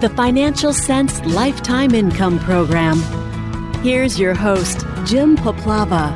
the Financial Sense Lifetime Income Program. Here's your host, Jim Puplava.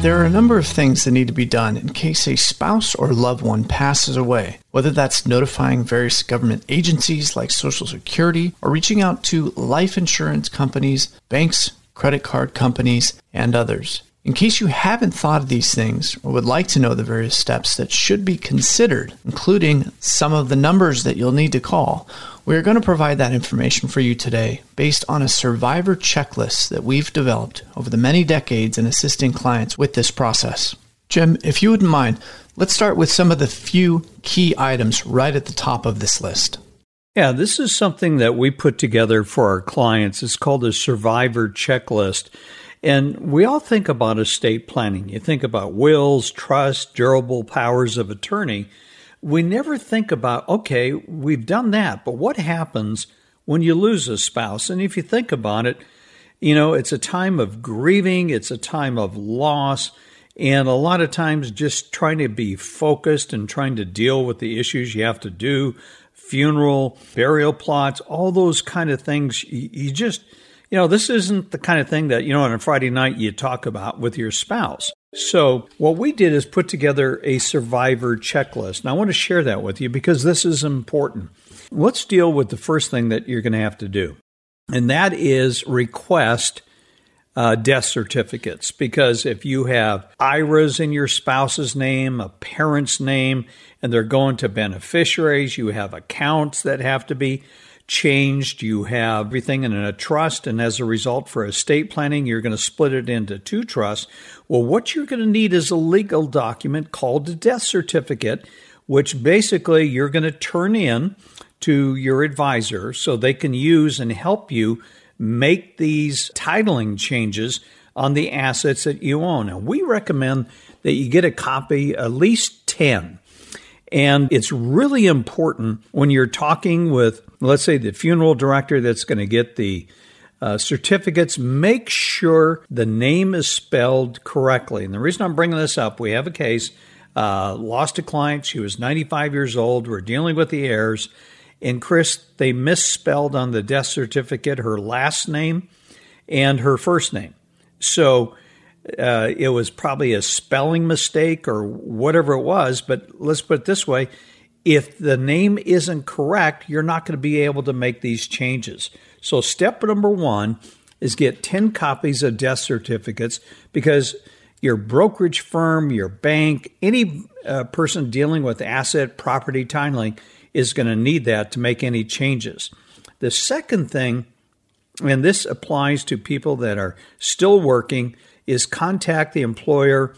There are a number of things that need to be done in case a spouse or loved one passes away, whether that's notifying various government agencies like Social Security or reaching out to life insurance companies, banks, credit card companies, and others. In case you haven't thought of these things or would like to know the various steps that should be considered, including some of the numbers that you'll need to call, we are going to provide that information for you today based on a survivor checklist that we've developed over the many decades in assisting clients with this process. Jim, if you wouldn't mind, let's start with some of the few key items right at the top of this list. Yeah, this is something that we put together for our clients. It's called a survivor checklist. And we all think about estate planning. You think about wills, trust, durable powers of attorney. We never think about, okay, we've done that, but what happens when you lose a spouse? And if you think about it, you know, it's a time of grieving, it's a time of loss, and a lot of times just trying to be focused and trying to deal with the issues you have to do funeral, burial plots, all those kind of things. You just, you know, this isn't the kind of thing that, you know, on a Friday night you talk about with your spouse. So, what we did is put together a survivor checklist. And I want to share that with you because this is important. Let's deal with the first thing that you're going to have to do, and that is request uh, death certificates. Because if you have IRAs in your spouse's name, a parent's name, and they're going to beneficiaries, you have accounts that have to be changed. You have everything in a trust, and as a result, for estate planning, you're going to split it into two trusts. Well, what you're going to need is a legal document called a death certificate, which basically you're going to turn in to your advisor so they can use and help you make these titling changes on the assets that you own. And we recommend that you get a copy, at least 10. And it's really important when you're talking with, let's say, the funeral director that's going to get the uh, certificates, make sure the name is spelled correctly. And the reason I'm bringing this up, we have a case, uh, lost a client. She was 95 years old. We're dealing with the heirs. And Chris, they misspelled on the death certificate her last name and her first name. So uh, it was probably a spelling mistake or whatever it was. But let's put it this way if the name isn't correct, you're not going to be able to make these changes. So, step number one is get 10 copies of death certificates because your brokerage firm, your bank, any uh, person dealing with asset property titling is going to need that to make any changes. The second thing, and this applies to people that are still working, is contact the employer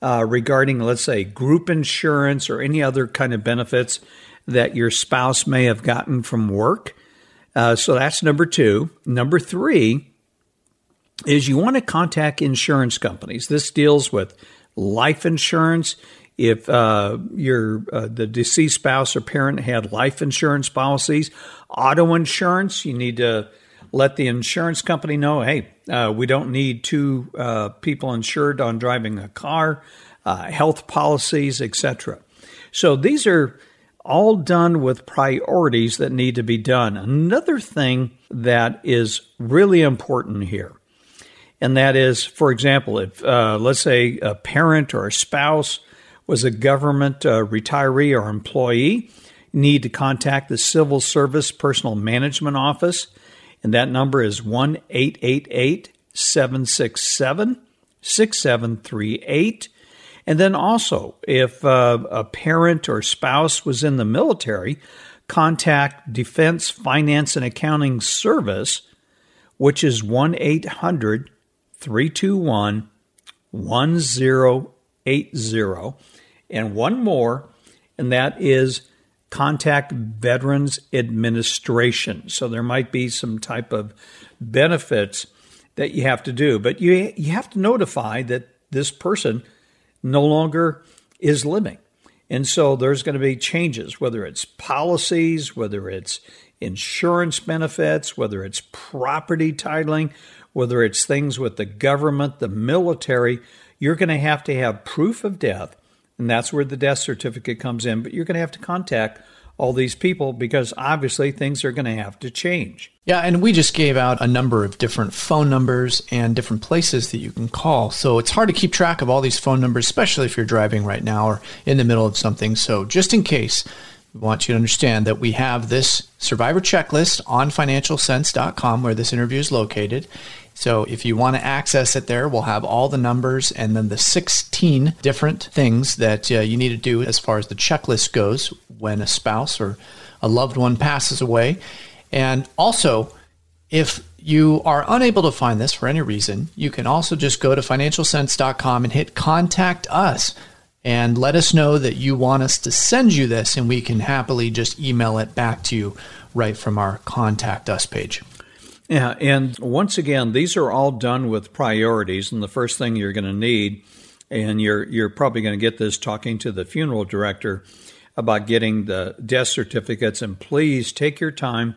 uh, regarding, let's say, group insurance or any other kind of benefits that your spouse may have gotten from work. Uh, so that's number two. Number three is you want to contact insurance companies. This deals with life insurance. If uh, your uh, the deceased spouse or parent had life insurance policies, auto insurance, you need to let the insurance company know, hey, uh, we don't need two uh, people insured on driving a car, uh, health policies, etc. So these are all done with priorities that need to be done. Another thing that is really important here, and that is, for example, if uh, let's say a parent or a spouse was a government uh, retiree or employee, need to contact the Civil Service Personnel Management Office and that number is 1 888 767 6738. And then also, if uh, a parent or spouse was in the military, contact Defense Finance and Accounting Service, which is 1 800 321 1080. And one more, and that is contact Veterans Administration. So there might be some type of benefits that you have to do, but you you have to notify that this person no longer is living. And so there's going to be changes, whether it's policies, whether it's insurance benefits, whether it's property titling, whether it's things with the government, the military. You're going to have to have proof of death and that's where the death certificate comes in. But you're going to have to contact all these people because obviously things are going to have to change. Yeah, and we just gave out a number of different phone numbers and different places that you can call. So it's hard to keep track of all these phone numbers, especially if you're driving right now or in the middle of something. So just in case, we want you to understand that we have this survivor checklist on financialsense.com where this interview is located. So if you want to access it there, we'll have all the numbers and then the 16 different things that uh, you need to do as far as the checklist goes when a spouse or a loved one passes away. And also, if you are unable to find this for any reason, you can also just go to financialsense.com and hit contact us and let us know that you want us to send you this, and we can happily just email it back to you right from our contact us page. Yeah, and once again, these are all done with priorities, and the first thing you're going to need, and you're you're probably going to get this talking to the funeral director about getting the death certificates, and please take your time,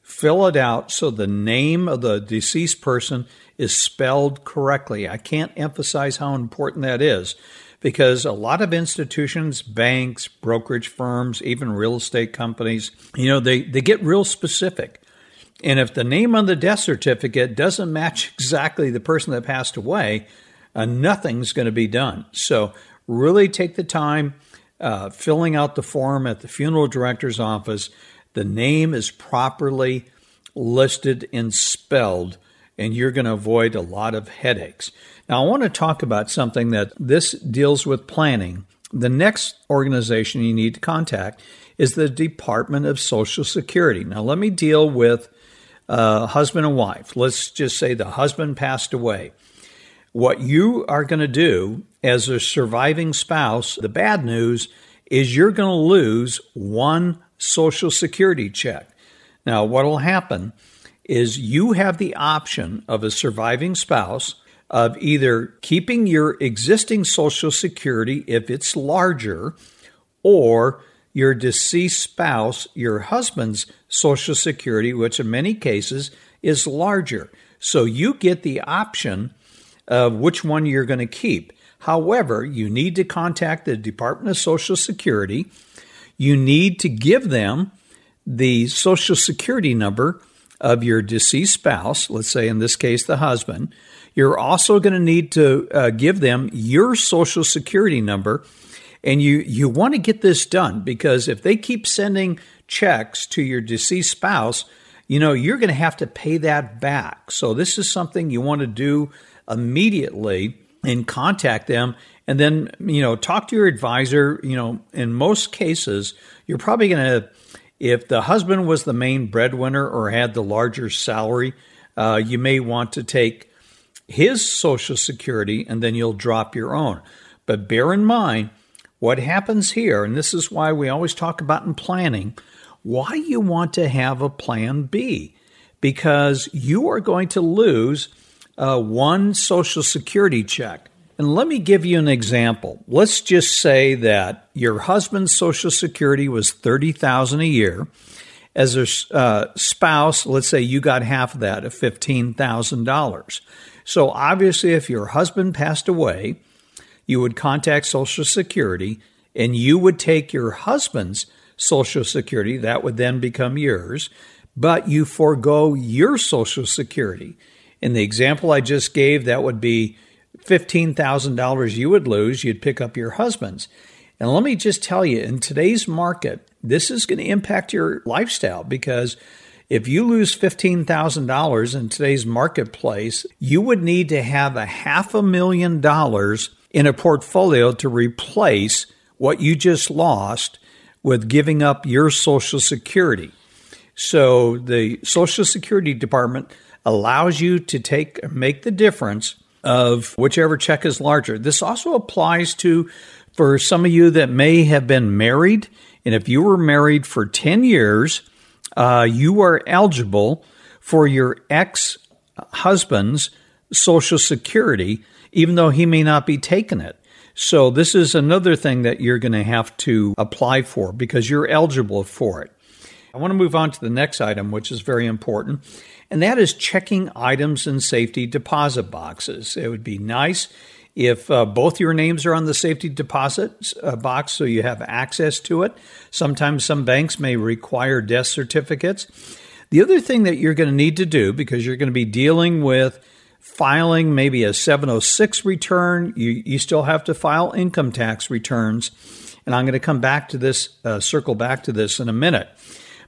fill it out so the name of the deceased person is spelled correctly. I can't emphasize how important that is because a lot of institutions, banks, brokerage firms, even real estate companies, you know, they, they get real specific. And if the name on the death certificate doesn't match exactly the person that passed away, uh, nothing's going to be done. So, really take the time uh, filling out the form at the funeral director's office, the name is properly listed and spelled, and you're going to avoid a lot of headaches. Now, I want to talk about something that this deals with planning. The next organization you need to contact is the Department of Social Security. Now, let me deal with uh, husband and wife. Let's just say the husband passed away. What you are going to do as a surviving spouse, the bad news is you're going to lose one Social Security check. Now, what will happen is you have the option of a surviving spouse of either keeping your existing Social Security if it's larger, or your deceased spouse, your husband's Social Security, which in many cases is larger. So you get the option of which one you're going to keep. However, you need to contact the Department of Social Security. You need to give them the Social Security number of your deceased spouse, let's say in this case the husband. You're also going to need to uh, give them your Social Security number. And you, you want to get this done because if they keep sending checks to your deceased spouse, you know, you're going to have to pay that back. So this is something you want to do immediately and contact them and then you know talk to your advisor you know in most cases you're probably going to if the husband was the main breadwinner or had the larger salary uh, you may want to take his social security and then you'll drop your own but bear in mind what happens here and this is why we always talk about in planning why you want to have a plan b because you are going to lose uh, one Social Security check. And let me give you an example. Let's just say that your husband's Social Security was thirty thousand a year. As a uh, spouse, let's say you got half of that, of fifteen thousand dollars. So obviously, if your husband passed away, you would contact Social Security, and you would take your husband's Social Security. That would then become yours, but you forego your Social Security. In the example I just gave, that would be $15,000 you would lose. You'd pick up your husband's. And let me just tell you, in today's market, this is going to impact your lifestyle because if you lose $15,000 in today's marketplace, you would need to have a half a million dollars in a portfolio to replace what you just lost with giving up your Social Security. So the Social Security Department allows you to take make the difference of whichever check is larger. This also applies to for some of you that may have been married, and if you were married for 10 years, uh, you are eligible for your ex husband's Social Security, even though he may not be taking it. So, this is another thing that you're going to have to apply for because you're eligible for it. I want to move on to the next item, which is very important, and that is checking items in safety deposit boxes. It would be nice if uh, both your names are on the safety deposit uh, box so you have access to it. Sometimes some banks may require death certificates. The other thing that you're going to need to do because you're going to be dealing with filing maybe a 706 return, you, you still have to file income tax returns. And I'm going to come back to this, uh, circle back to this in a minute.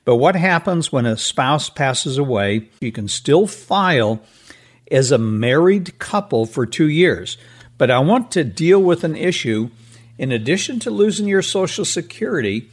But what happens when a spouse passes away? You can still file as a married couple for two years. But I want to deal with an issue. In addition to losing your Social Security,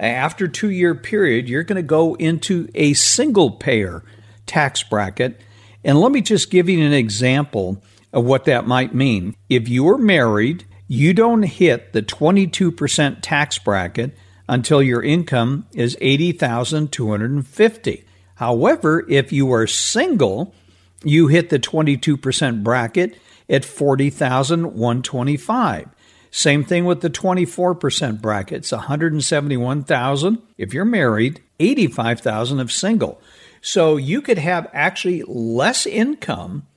after two year period, you're going to go into a single payer tax bracket. And let me just give you an example of what that might mean. If you're married, you don't hit the 22% tax bracket until your income is 80,250. However, if you are single, you hit the 22% bracket at 40,125. Same thing with the 24% brackets, It's 171,000 if you're married, 85,000 if single. So you could have actually less income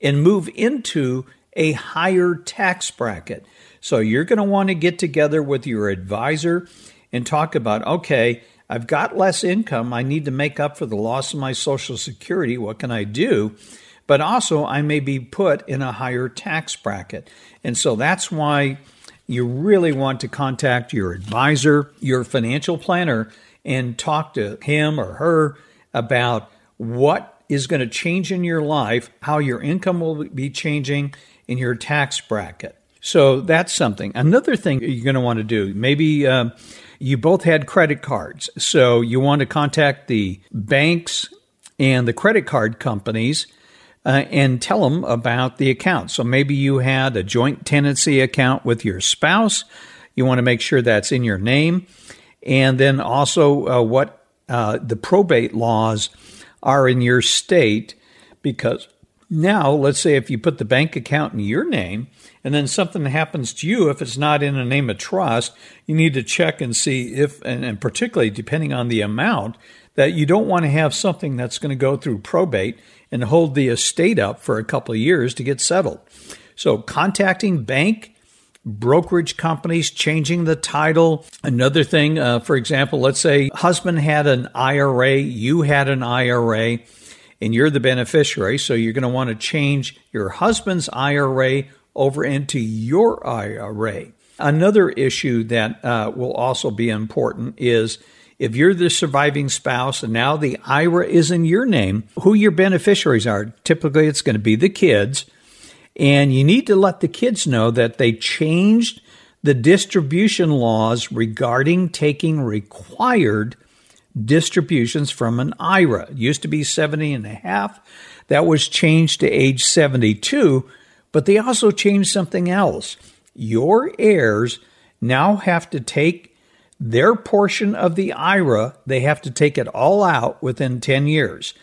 and move into a higher tax bracket. So you're going to want to get together with your advisor and talk about okay, I've got less income. I need to make up for the loss of my Social Security. What can I do? But also, I may be put in a higher tax bracket. And so that's why you really want to contact your advisor, your financial planner, and talk to him or her about what is going to change in your life, how your income will be changing in your tax bracket. So that's something. Another thing you're going to want to do, maybe uh, you both had credit cards. So you want to contact the banks and the credit card companies uh, and tell them about the account. So maybe you had a joint tenancy account with your spouse. You want to make sure that's in your name. And then also uh, what uh, the probate laws are in your state. Because now, let's say if you put the bank account in your name, and then something happens to you, if it's not in a name of trust, you need to check and see if, and, and particularly depending on the amount, that you don't want to have something that's going to go through probate and hold the estate up for a couple of years to get settled. So, contacting bank, brokerage companies, changing the title. Another thing, uh, for example, let's say husband had an IRA, you had an IRA, and you're the beneficiary. So, you're going to want to change your husband's IRA over into your IRA. Another issue that uh, will also be important is if you're the surviving spouse and now the IRA is in your name, who your beneficiaries are. Typically, it's going to be the kids. And you need to let the kids know that they changed the distribution laws regarding taking required distributions from an IRA. It used to be 70 and a half. That was changed to age 72 but they also changed something else. Your heirs now have to take their portion of the IRA, they have to take it all out within 10 years.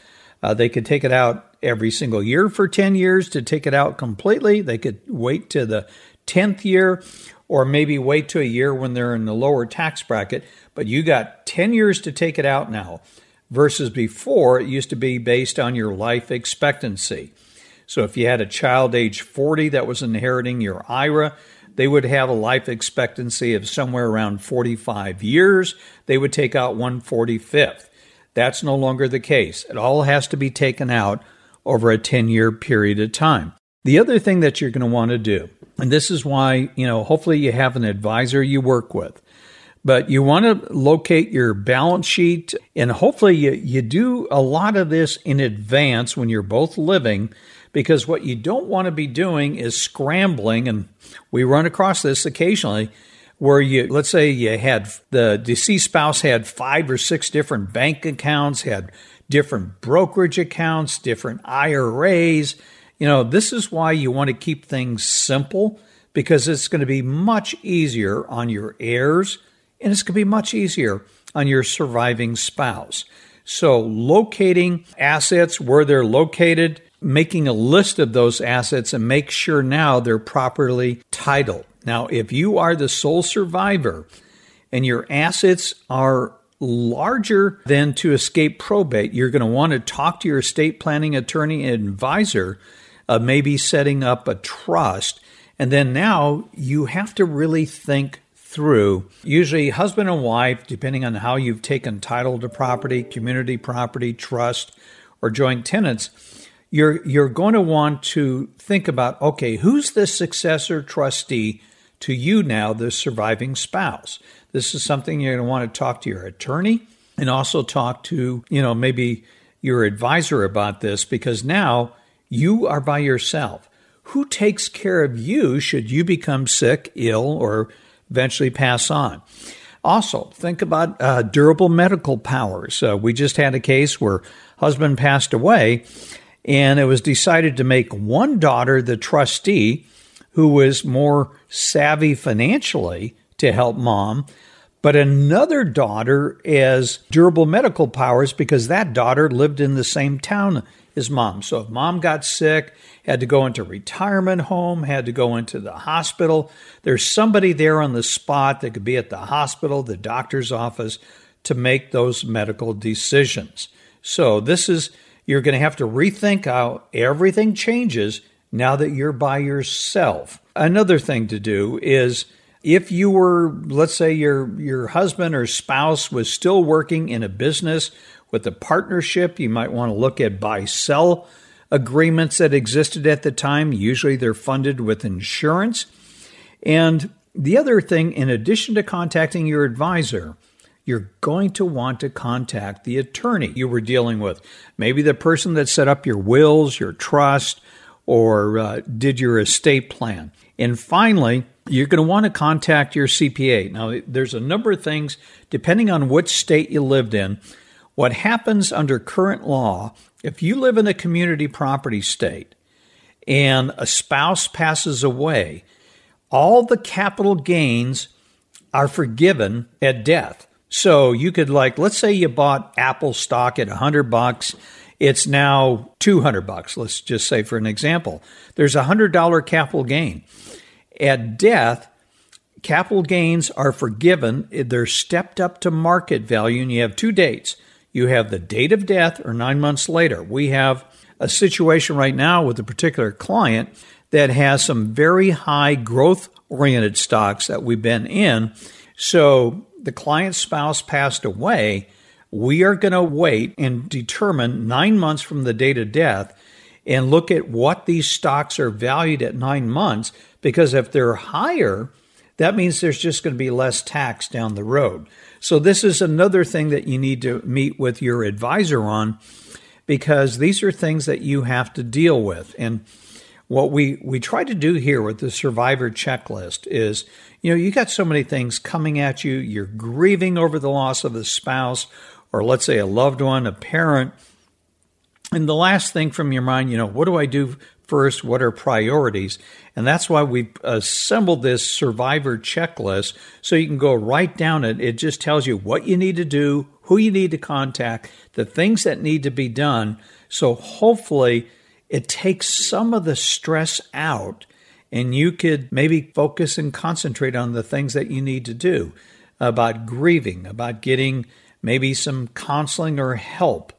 Uh, they could take it out every single year for 10 years to take it out completely. They could wait to the 10th year or maybe wait to a year when they're in the lower tax bracket. But you got 10 years to take it out now versus before it used to be based on your life expectancy. So if you had a child age 40 that was inheriting your IRA, they would have a life expectancy of somewhere around 45 years. They would take out 145th. That's no longer the case. It all has to be taken out over a 10 year period of time. The other thing that you're going to want to do, and this is why, you know, hopefully you have an advisor you work with, but you want to locate your balance sheet and hopefully you, you do a lot of this in advance when you're both living because what you don't want to be doing is scrambling. And we run across this occasionally where you, let's say you had the deceased spouse had five or six different bank accounts, had different brokerage accounts, different IRAs. You know, this is why you want to keep things simple because it's going to be much easier on your heirs and it's going to be much easier on your surviving spouse. So, locating assets where they're located, making a list of those assets and make sure now they're properly titled. Now, if you are the sole survivor and your assets are larger than to escape probate, you're going to want to talk to your estate planning attorney and advisor, uh, maybe setting up a trust And then now you have to really think through. Usually, husband and wife, depending on how you've taken title to property, community property, trust, or joint tenants, you're you're going to want to think about okay, who's the successor trustee to you now, the surviving spouse? This is something you're going to want to talk to your attorney and also talk to, you know, maybe your advisor about this because now you are by yourself. Who takes care of you should you become sick, ill, or eventually pass on. Also, think about uh, durable medical powers. Uh, we just had a case where husband passed away, and it was decided to make one daughter the trustee, who was more savvy financially to help mom, but another daughter as durable medical powers because that daughter lived in the same town as mom. So if mom got sick, had to go into retirement home, had to go into the hospital, there's somebody there on the spot that could be at the hospital, the doctor's office to make those medical decisions. So this is you're going to have to rethink how everything changes now that you're by yourself. Another thing to do is if you were let's say your your husband or spouse was still working in a business with a partnership, you might want to look at buy sell agreements that existed at the time. Usually they're funded with insurance. And the other thing, in addition to contacting your advisor, you're going to want to contact the attorney you were dealing with. Maybe the person that set up your wills, your trust, or uh, did your estate plan. And finally, you're going to want to contact your CPA. Now, there's a number of things, depending on which state you lived in. What happens under current law, if you live in a community property state and a spouse passes away, all the capital gains are forgiven at death. So you could like let's say you bought Apple stock at 100 bucks, it's now 200 bucks, let's just say for an example. There's a $100 capital gain. At death, capital gains are forgiven, they're stepped up to market value and you have two dates. You have the date of death or 9 months later. We have a situation right now with a particular client that has some very high growth oriented stocks that we've been in. So the client's spouse passed away. We are going to wait and determine nine months from the date of death and look at what these stocks are valued at nine months. Because if they're higher, that means there's just going to be less tax down the road. So, this is another thing that you need to meet with your advisor on because these are things that you have to deal with. And what we, we try to do here with the survivor checklist is you know, you got so many things coming at you. You're grieving over the loss of a spouse, or let's say a loved one, a parent. And the last thing from your mind, you know, what do I do first? What are priorities? And that's why we assembled this survivor checklist so you can go right down it. It just tells you what you need to do, who you need to contact, the things that need to be done. So hopefully it takes some of the stress out and you could maybe focus and concentrate on the things that you need to do about grieving, about getting maybe some counseling or help,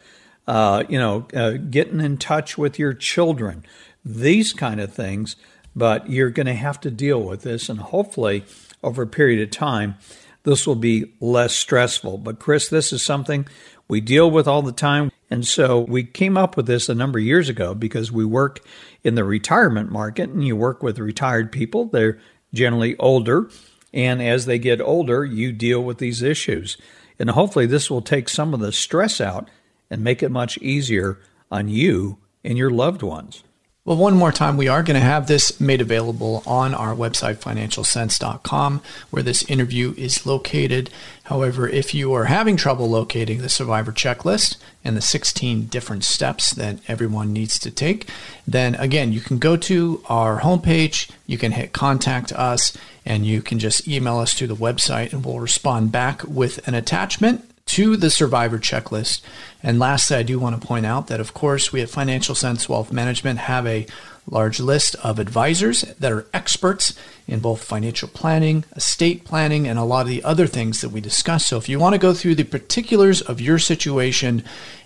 uh, you know, uh, getting in touch with your children, these kind of things. But you're going to have to deal with this, and hopefully, over a period of time, this will be less stressful. But, Chris, this is something we deal with all the time. And so we came up with this a number of years ago because we work in the retirement market and you work with retired people. They're generally older. And as they get older, you deal with these issues. And hopefully, this will take some of the stress out and make it much easier on you and your loved ones. Well, one more time, we are going to have this made available on our website, financialsense.com, where this interview is located. However, if you are having trouble locating the survivor checklist and the 16 different steps that everyone needs to take, then again, you can go to our homepage, you can hit contact us, and you can just email us to the website, and we'll respond back with an attachment to the survivor checklist. And lastly, I do want to point out that, of course, we at Financial Sense Wealth Management have a large list of advisors that are experts in both financial planning, estate planning, and a lot of the other things that we discuss. So if you want to go through the particulars of your situation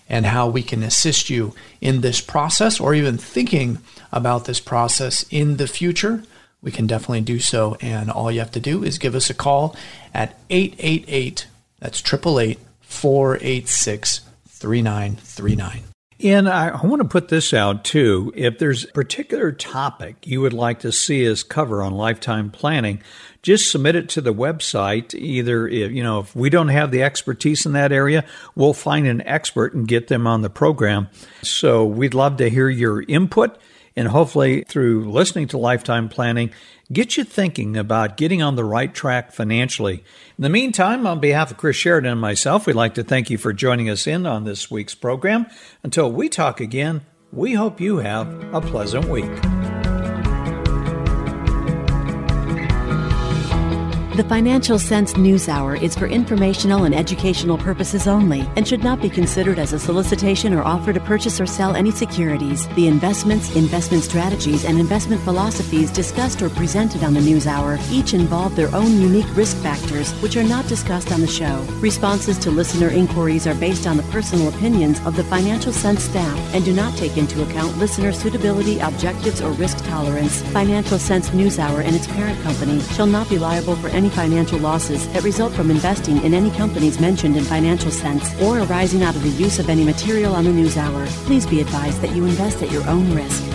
and how we can assist you in this process or even thinking about this process in the future, we can definitely do so. And all you have to do is give us a call at 888, that's 888 486 3939. And I, I want to put this out too. If there's a particular topic you would like to see us cover on lifetime planning, just submit it to the website. Either, if, you know, if we don't have the expertise in that area, we'll find an expert and get them on the program. So we'd love to hear your input and hopefully through listening to lifetime planning, get you thinking about getting on the right track financially. In the meantime, on behalf of Chris Sheridan and myself, we'd like to thank you for joining us in on this week's program. Until we talk again, we hope you have a pleasant week. The Financial Sense News Hour is for informational and educational purposes only and should not be considered as a solicitation or offer to purchase or sell any securities. The investments, investment strategies, and investment philosophies discussed or presented on the News Hour each involve their own unique risk factors, which are not discussed on the show. Responses to listener inquiries are based on the personal opinions of the Financial Sense staff and do not take into account listener suitability, objectives, or risk tolerance. Financial Sense News Hour and its parent company shall not be liable for any any financial losses that result from investing in any companies mentioned in Financial Sense or arising out of the use of any material on the news hour. Please be advised that you invest at your own risk.